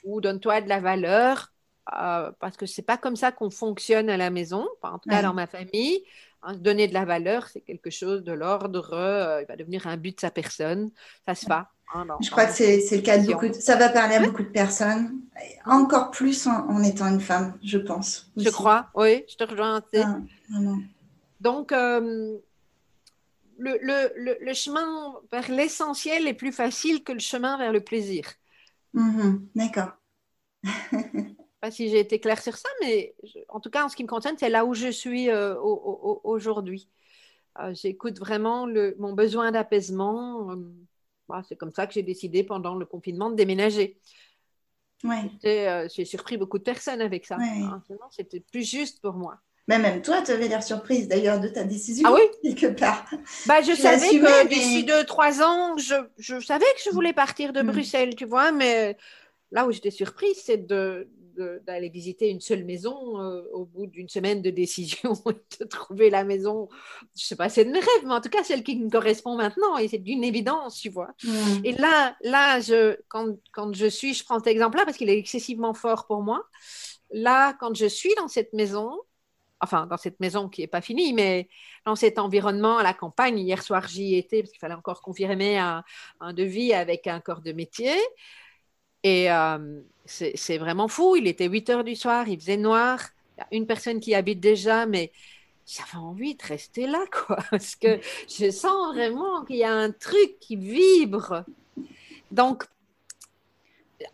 ou donne-toi de la valeur euh, parce que c'est pas comme ça qu'on fonctionne à la maison, en tout cas dans ma famille. Hein, donner de la valeur, c'est quelque chose de l'ordre, euh, il va devenir un but de sa personne, ça se fait. Hein, je crois que c'est le cas de beaucoup, ça va parler à beaucoup de personnes, encore plus en, étant une femme, je pense. Je crois, oui, je te rejoins. Ah, Donc, euh, le, le, le, chemin vers l'essentiel est plus facile que le chemin vers le plaisir. Mm-hmm, d'accord. pas si j'ai été claire sur ça, mais en tout cas, en ce qui me concerne, c'est là où je suis euh, aujourd'hui. Euh, j'écoute vraiment le, mon besoin d'apaisement. Bah, c'est comme ça que j'ai décidé pendant le confinement de déménager. Ouais. j'ai surpris beaucoup de personnes avec ça. Hein, c'était plus juste pour moi. Mais même toi, tu avais l'air surprise d'ailleurs de ta décision. Ah oui? Quelque part. Bah, je savais que d'ici deux, trois ans, je, je, savais que je voulais partir de mm. Bruxelles, tu vois, mais là où j'étais surprise, c'est de, d'aller visiter une seule maison euh, au bout d'une semaine de décision et de trouver la maison, je sais pas, c'est de mes rêves, mais en tout cas celle qui me correspond maintenant et c'est d'une évidence, tu vois. Et là, là je, quand, quand je suis, je prends cet exemple-là parce qu'il est excessivement fort pour moi. Là, quand je suis dans cette maison, enfin dans cette maison qui n'est pas finie, mais dans cet environnement à la campagne. Hier soir, j'y étais parce qu'il fallait encore confirmer un, un, devis avec un corps de métier. Et euh, c'est vraiment fou. Il était 8 heures du soir, il faisait noir. Il y a une personne qui habite déjà, mais j'avais envie de rester là, quoi, parce que je sens vraiment qu'il y a un truc qui vibre. Donc,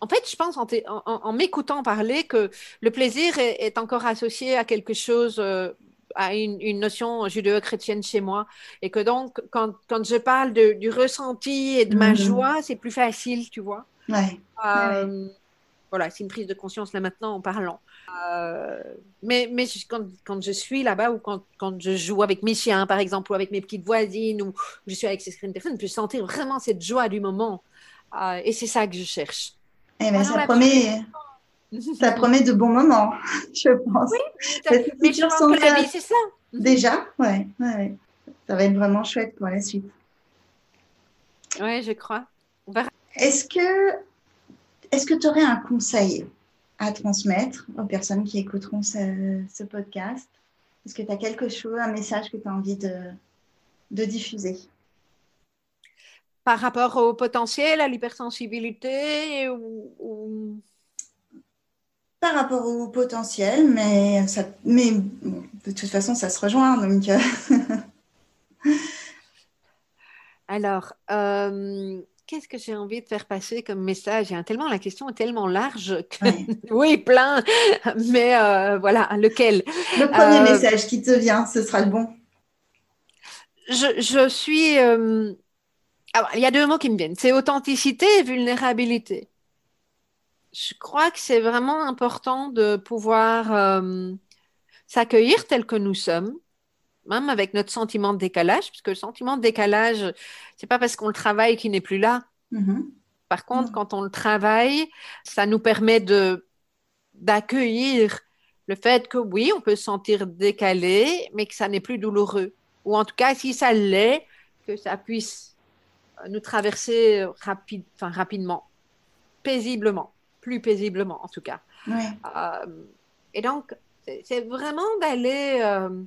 en fait, je pense en, m'écoutant parler que le plaisir est, encore associé à quelque chose, euh, à une, notion judéo-chrétienne chez moi. Et que donc, quand, je parle du ressenti et de ma mm-hmm. joie, c'est plus facile, tu vois. Ouais. Euh, voilà, c'est une prise de conscience là maintenant en parlant. Euh, mais mais quand, quand, je suis là-bas ou quand, quand, je joue avec mes chiens, par exemple, ou avec mes petites voisines, ou je suis avec ces personnes, je peux sentir vraiment cette joie du moment. et c'est ça que je cherche. Eh ben, ça, promet, ça promet de bons moments, je pense. Oui, mais je pense que la vie, c'est ça. Déjà, ouais, ouais, Ça va être vraiment chouette pour la suite. Oui, je crois. Est-ce que est-ce que tu aurais un conseil à transmettre aux personnes qui écouteront ce, podcast? Est-ce que tu as quelque chose, un message que tu as envie de, de diffuser? Par rapport au potentiel, à l'hypersensibilité ou, Par rapport au potentiel, mais, ça, mais de toute façon, ça se rejoint. Donc... Euh. Alors, euh, qu'est-ce que j'ai envie de faire passer comme message? Tellement la question est tellement large que oui, plein. Mais euh, voilà, lequel? Le premier message qui te vient, ce sera le bon. Je, je suis il y a deux mots qui me viennent. C'est authenticité et vulnérabilité. Je crois que c'est vraiment important de pouvoir euh, s'accueillir tel que nous sommes, même avec notre sentiment de décalage, parce que le sentiment de décalage, c'est pas parce qu'on le travaille qu'il n'est plus là. Mm-hmm. Par contre, mm. quand on le travaille, ça nous permet de d'accueillir le fait que oui, on peut se sentir décalé, mais que ça n'est plus douloureux. Ou en tout cas, si ça l'est, que ça puisse nous traverser rapide, enfin, rapidement, paisiblement, plus paisiblement en tout cas. Euh, et donc, c'est vraiment d'aller euh,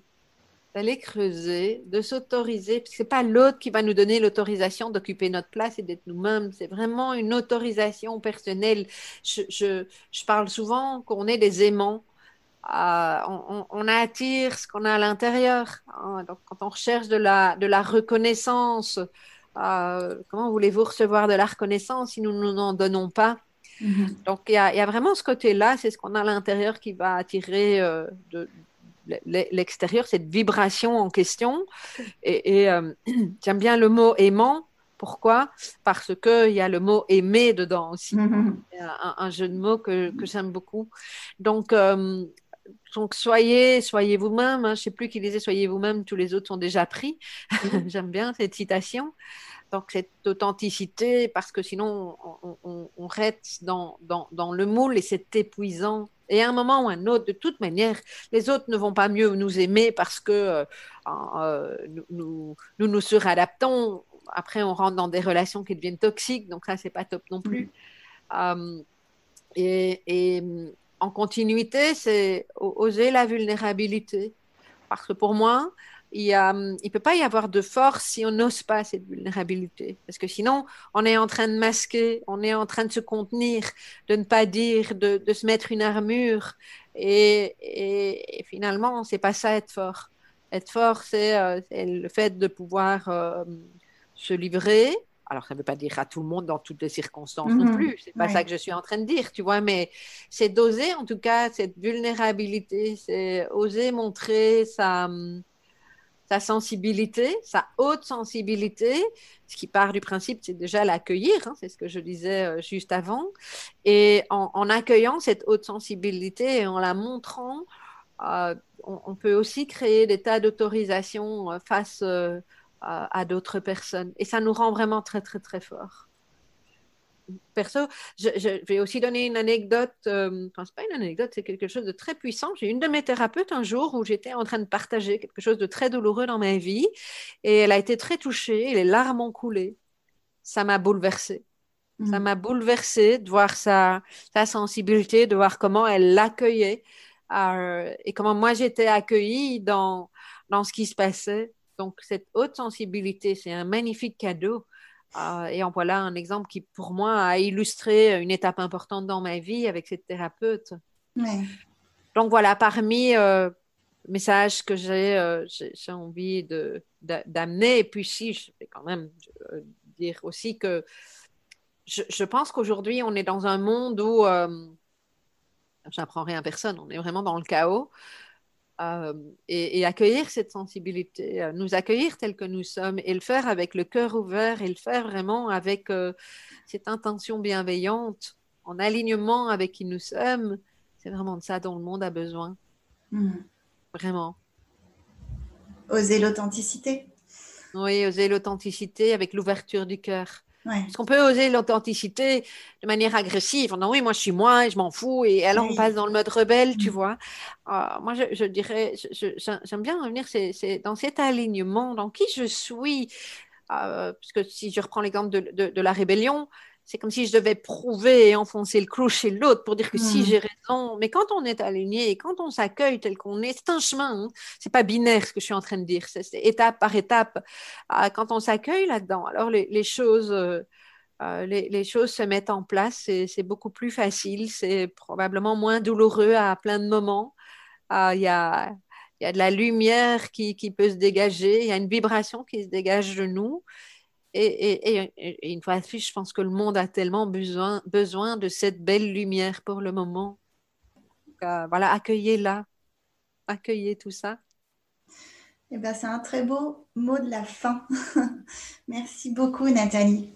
d'aller creuser, de s'autoriser, parce que c'est pas l'autre qui va nous donner l'autorisation d'occuper notre place et d'être nous-mêmes. C'est vraiment une autorisation personnelle. Je, je, je parle souvent qu'on est des aimants. Euh, on, on, attire ce qu'on a à l'intérieur. Hein. Donc, quand on recherche de la, de la reconnaissance, euh, comment voulez-vous recevoir de la reconnaissance si nous ne nous en donnons pas? Mm-hmm. Donc, il y, a vraiment ce côté-là, c'est ce qu'on a à l'intérieur qui va attirer euh, de, l'extérieur, cette vibration en question. Et, euh, j'aime bien le mot aimant. Pourquoi? Parce qu'il y a le mot aimer dedans aussi. Mm-hmm. un, jeu de mots que, que j'aime beaucoup. Donc, donc soyez, soyez vous-même. Hein. Je ne sais plus qui disait soyez vous-même, tous les autres sont déjà pris. Mm-hmm. J'aime bien cette citation. Donc cette authenticité, parce que sinon on, reste dans, dans, le moule et c'est épuisant. Et à un moment ou à un autre, de toute manière, les autres ne vont pas mieux nous aimer parce que euh, euh, nous, nous, nous suradaptons. Après, on rentre dans des relations qui deviennent toxiques, donc ça, c'est pas top non plus. Euh, et, et, en continuité, c'est oser la vulnérabilité. Parce que pour moi, il ne peut pas y avoir de force si on n'ose pas cette vulnérabilité. Parce que sinon, on est en train de masquer, on est en train de se contenir, de ne pas dire, de, se mettre une armure. Et, et, finalement, c'est pas ça être fort. Être fort, c'est euh, le fait de pouvoir euh, se livrer, alors ça ne veut pas dire à tout le monde dans toutes les circonstances non mhm. plus, c'est pas ça que je suis en train de dire, tu vois, mais c'est d'oser en tout cas cette vulnérabilité, c'est oser montrer sa, sa sensibilité, sa haute sensibilité, ce qui part du principe, c'est déjà l'accueillir, hein, c'est ce que je disais euh, juste avant, et en, accueillant cette haute sensibilité et en la montrant, euh, on, peut aussi créer des tas d'autorisations euh, face à, d'autres personnes. Et ça nous rend vraiment très, très, très fort. Perso, je, vais aussi donner une anecdote. Euh, enfin, ce pas une anecdote, c'est quelque chose de très puissant. J'ai une de mes thérapeutes un jour où j'étais en train de partager quelque chose de très douloureux dans ma vie et elle a été très touchée et les larmes ont coulé. Ça m'a bouleversée. Ça mm. m'a bouleversée de voir sa, sa sensibilité, de voir comment elle l'accueillait euh, et comment moi j'étais accueillie dans, dans ce qui se passait. Donc, cette haute sensibilité, c'est un magnifique cadeau. Euh, et en voilà un exemple qui, pour moi, a illustré une étape importante dans ma vie avec cette thérapeute. Donc, voilà, parmi euh, messages que j'ai euh, j'ai envie d'amener, et puis si, je vais quand même euh, dire aussi que je, je pense qu'aujourd'hui, on est dans un monde où, j'apprends rien à personne, on est vraiment dans le chaos. Euh, et, accueillir cette sensibilité, euh, nous accueillir tel que nous sommes et le faire avec le cœur ouvert et le faire vraiment avec euh, cette intention bienveillante, en alignement avec qui nous sommes. C'est vraiment de ça dont le monde a besoin. Hmm. Vraiment. Oser l'authenticité. Oui, oser l'authenticité avec l'ouverture du cœur. Parce qu'on peut oser l'authenticité de manière agressive. Non, oui, moi je suis moi et je m'en fous. Et alors on passe dans le mode rebelle, tu mm. vois. Ah, moi, je, dirais, j'aime bien revenir c'est, dans cet alignement, dans qui je suis. Euh, parce que si je reprends l'exemple de, la rébellion, c'est comme si je devais prouver et enfoncer le clou chez l'autre pour dire que si hmm. j'ai raison. Mais quand on est aligné et quand on s'accueille tel qu'on est, c'est un chemin. Hein. C'est pas binaire ce que je suis en train de dire. C'est étape par étape. Ah, quand on s'accueille là-dedans, alors les, choses. Euh, euh, les, choses se mettent en place, c'est beaucoup plus facile, c'est probablement moins douloureux à plein de moments. Ah, il y, a, y, a, de la lumière qui, qui peut se dégager, il y a une vibration qui se dégage de nous. Et, une fois de plus, je pense que le monde a tellement besoin, besoin de cette belle lumière pour le moment. voilà, accueillez-la, accueillez tout ça. Eh ben, c'est un très beau mot de la fin. Merci beaucoup, Nathalie.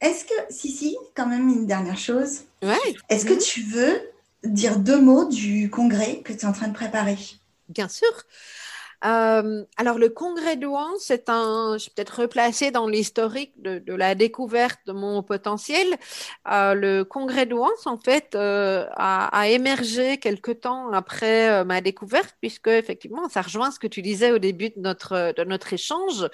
Est-ce que, si, si, quand même une dernière chose. Ouais. Est-ce que mhm. tu veux dire deux mots du congrès que tu es en train de préparer? Bien sûr. Euh, alors, le congrès de Rouen, c'est un, je vais peut-être replacer dans l'historique de, la découverte de mon potentiel. Euh, le congrès de Rouen, en fait, euh, a, émergé quelque temps après ma découverte, puisque effectivement, ça rejoint ce que tu disais au début de notre, échange,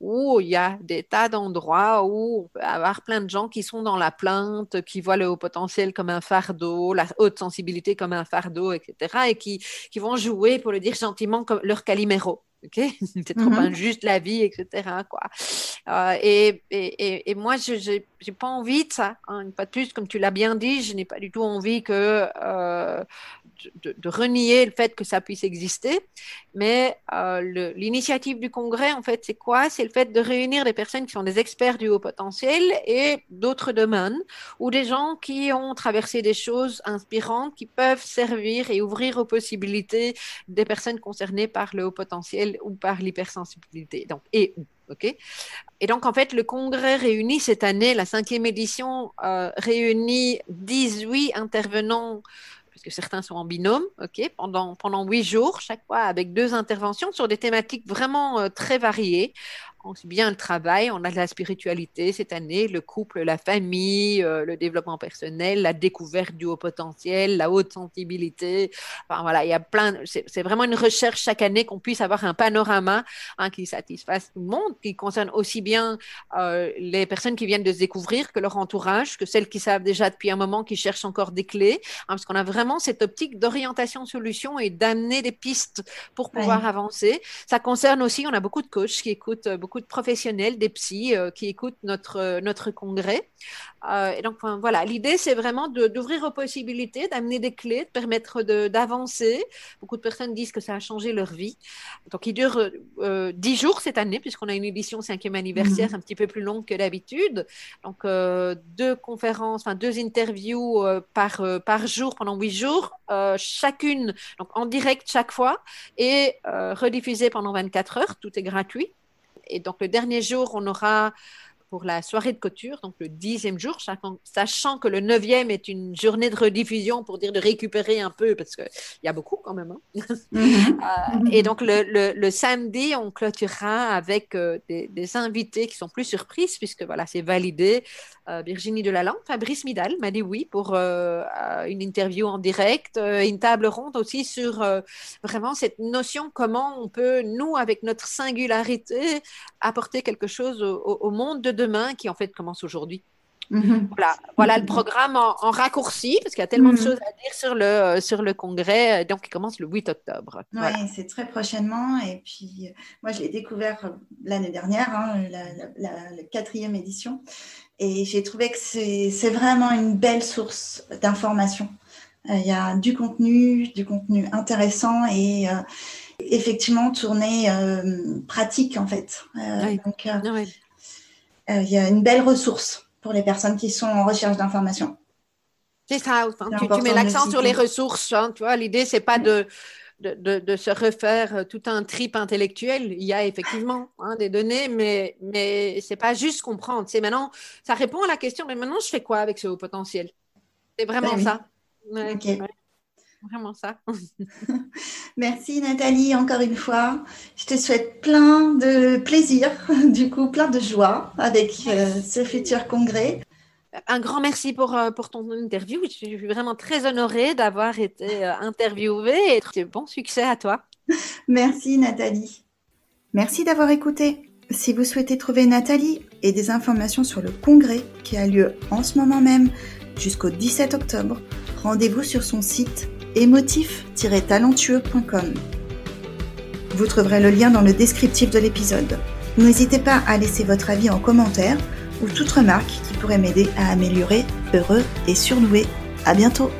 où il y a des tas d'endroits où on peut avoir plein de gens qui sont dans la plainte, qui voient le haut potentiel comme un fardeau, la haute sensibilité comme un fardeau, etc., et qui, vont jouer, pour le dire gentiment, leur calimètre ok? C'est trop mm-hmm. injuste la vie, etc. Quoi. Euh, et, et, et, moi, je n'ai pas envie de ça. Hein. Pas de plus, comme tu l'as bien dit, je n'ai pas du tout envie que euh, de, renier le fait que ça puisse exister. Mais euh, l'initiative du Congrès, en fait, c'est quoi? C'est le fait de réunir des personnes qui sont des experts du haut potentiel et d'autres domaines, ou des gens qui ont traversé des choses inspirantes qui peuvent servir et ouvrir aux possibilités des personnes concernées par le haut potentiel ou par l'hypersensibilité. Donc, et Et donc, en fait, le congrès réunit cette année, la cinquième édition, euh, réunit 18 intervenants parce que certains sont en binôme, ok, pendant huit jours chaque fois avec deux interventions sur des thématiques vraiment euh, très variées, aussi bien le travail, on a de la spiritualité cette année, le couple, la famille, euh, le développement personnel, la découverte du haut potentiel, la haute sensibilité. Enfin voilà, il y a plein. C'est vraiment une recherche chaque année qu'on puisse avoir un panorama hein, qui satisfasse tout le monde, qui concerne aussi bien euh, les personnes qui viennent de se découvrir que leur entourage, que celles qui savent déjà depuis un moment, qui cherchent encore des clés, hein, parce qu'on a vraiment cette optique d'orientation solution et d'amener des pistes pour pouvoir avancer. Ça concerne aussi, on a beaucoup de coachs qui écoutent beaucoup beaucoup de professionnels, des psys qui écoutent notre, notre congrès. et donc, voilà, l'idée, c'est vraiment d'ouvrir aux possibilités, d'amener des clés, de permettre d'avancer. Beaucoup de personnes disent que ça a changé leur vie. Donc, il dure dix jours cette année, puisqu'on a une édition cinquième anniversaire mmh. un petit peu plus longue que d'habitude. Donc, deux conférences, enfin, deux interviews par, par jour pendant huit jours, chacune, donc en direct chaque fois, et rediffusée pendant 24 heures. Tout est gratuit. Et donc, le dernier jour, on aura pour la soirée de couture, donc le dixième jour, sachant que le neuvième est une journée de rediffusion pour dire de récupérer un peu, parce qu'il y a beaucoup quand même. Hein. Mhm. Euh, et donc le, samedi, on clôturera avec euh, des, invités qui sont plus surprises, puisque voilà, c'est validé. Euh, Virginie Delalande, Fabrice Midal m'a dit oui pour une interview en direct, une table ronde aussi sur vraiment cette notion comment on peut, nous, avec notre singularité, apporter quelque chose au, au monde de demain qui en fait commence aujourd'hui. Mhm. Voilà, voilà le programme en, raccourci, parce qu'il y a tellement de mhm. choses à dire sur le, euh, sur le congrès, euh, donc qui commence le 8 octobre. Oui, c'est très prochainement. Et puis, euh, moi, je l'ai découvert l'année dernière, hein, la, quatrième édition. Et j'ai trouvé que c'est vraiment une belle source d'information. Il y a du contenu, du contenu intéressant et effectivement tourné pratique, en fait. Donc, euh, il y a une belle ressource pour les personnes qui sont en recherche d'informations. C'est ça. tu, mets l'accent sur les ressources. Hein, tu vois, l'idée, c'est pas de, de, de, se refaire euh, tout un trip intellectuel. Il y a effectivement hein, des données, mais, mais c'est pas juste comprendre. C'est maintenant, ça répond à la question, mais maintenant, je fais quoi avec ce haut potentiel? C'est vraiment ben ça. Vraiment ça. Merci Nathalie, encore une fois. Je te souhaite plein de plaisir, du coup, plein de joie avec euh, ce futur congrès. Un grand merci pour, euh, pour ton interview. Je suis vraiment très honorée d'avoir été euh, interviewée et bon succès à toi. Merci Nathalie. Merci d'avoir écouté. Si vous souhaitez trouver Nathalie et des informations sur le congrès qui a lieu en ce moment même jusqu'au 17 octobre, rendez-vous sur son site émotif-talentueux.com. Vous trouverez le lien dans le descriptif de l'épisode. N'hésitez pas à laisser votre avis en commentaire ou toute remarque qui pourrait m'aider à améliorer Heureux et Surdoué. À bientôt!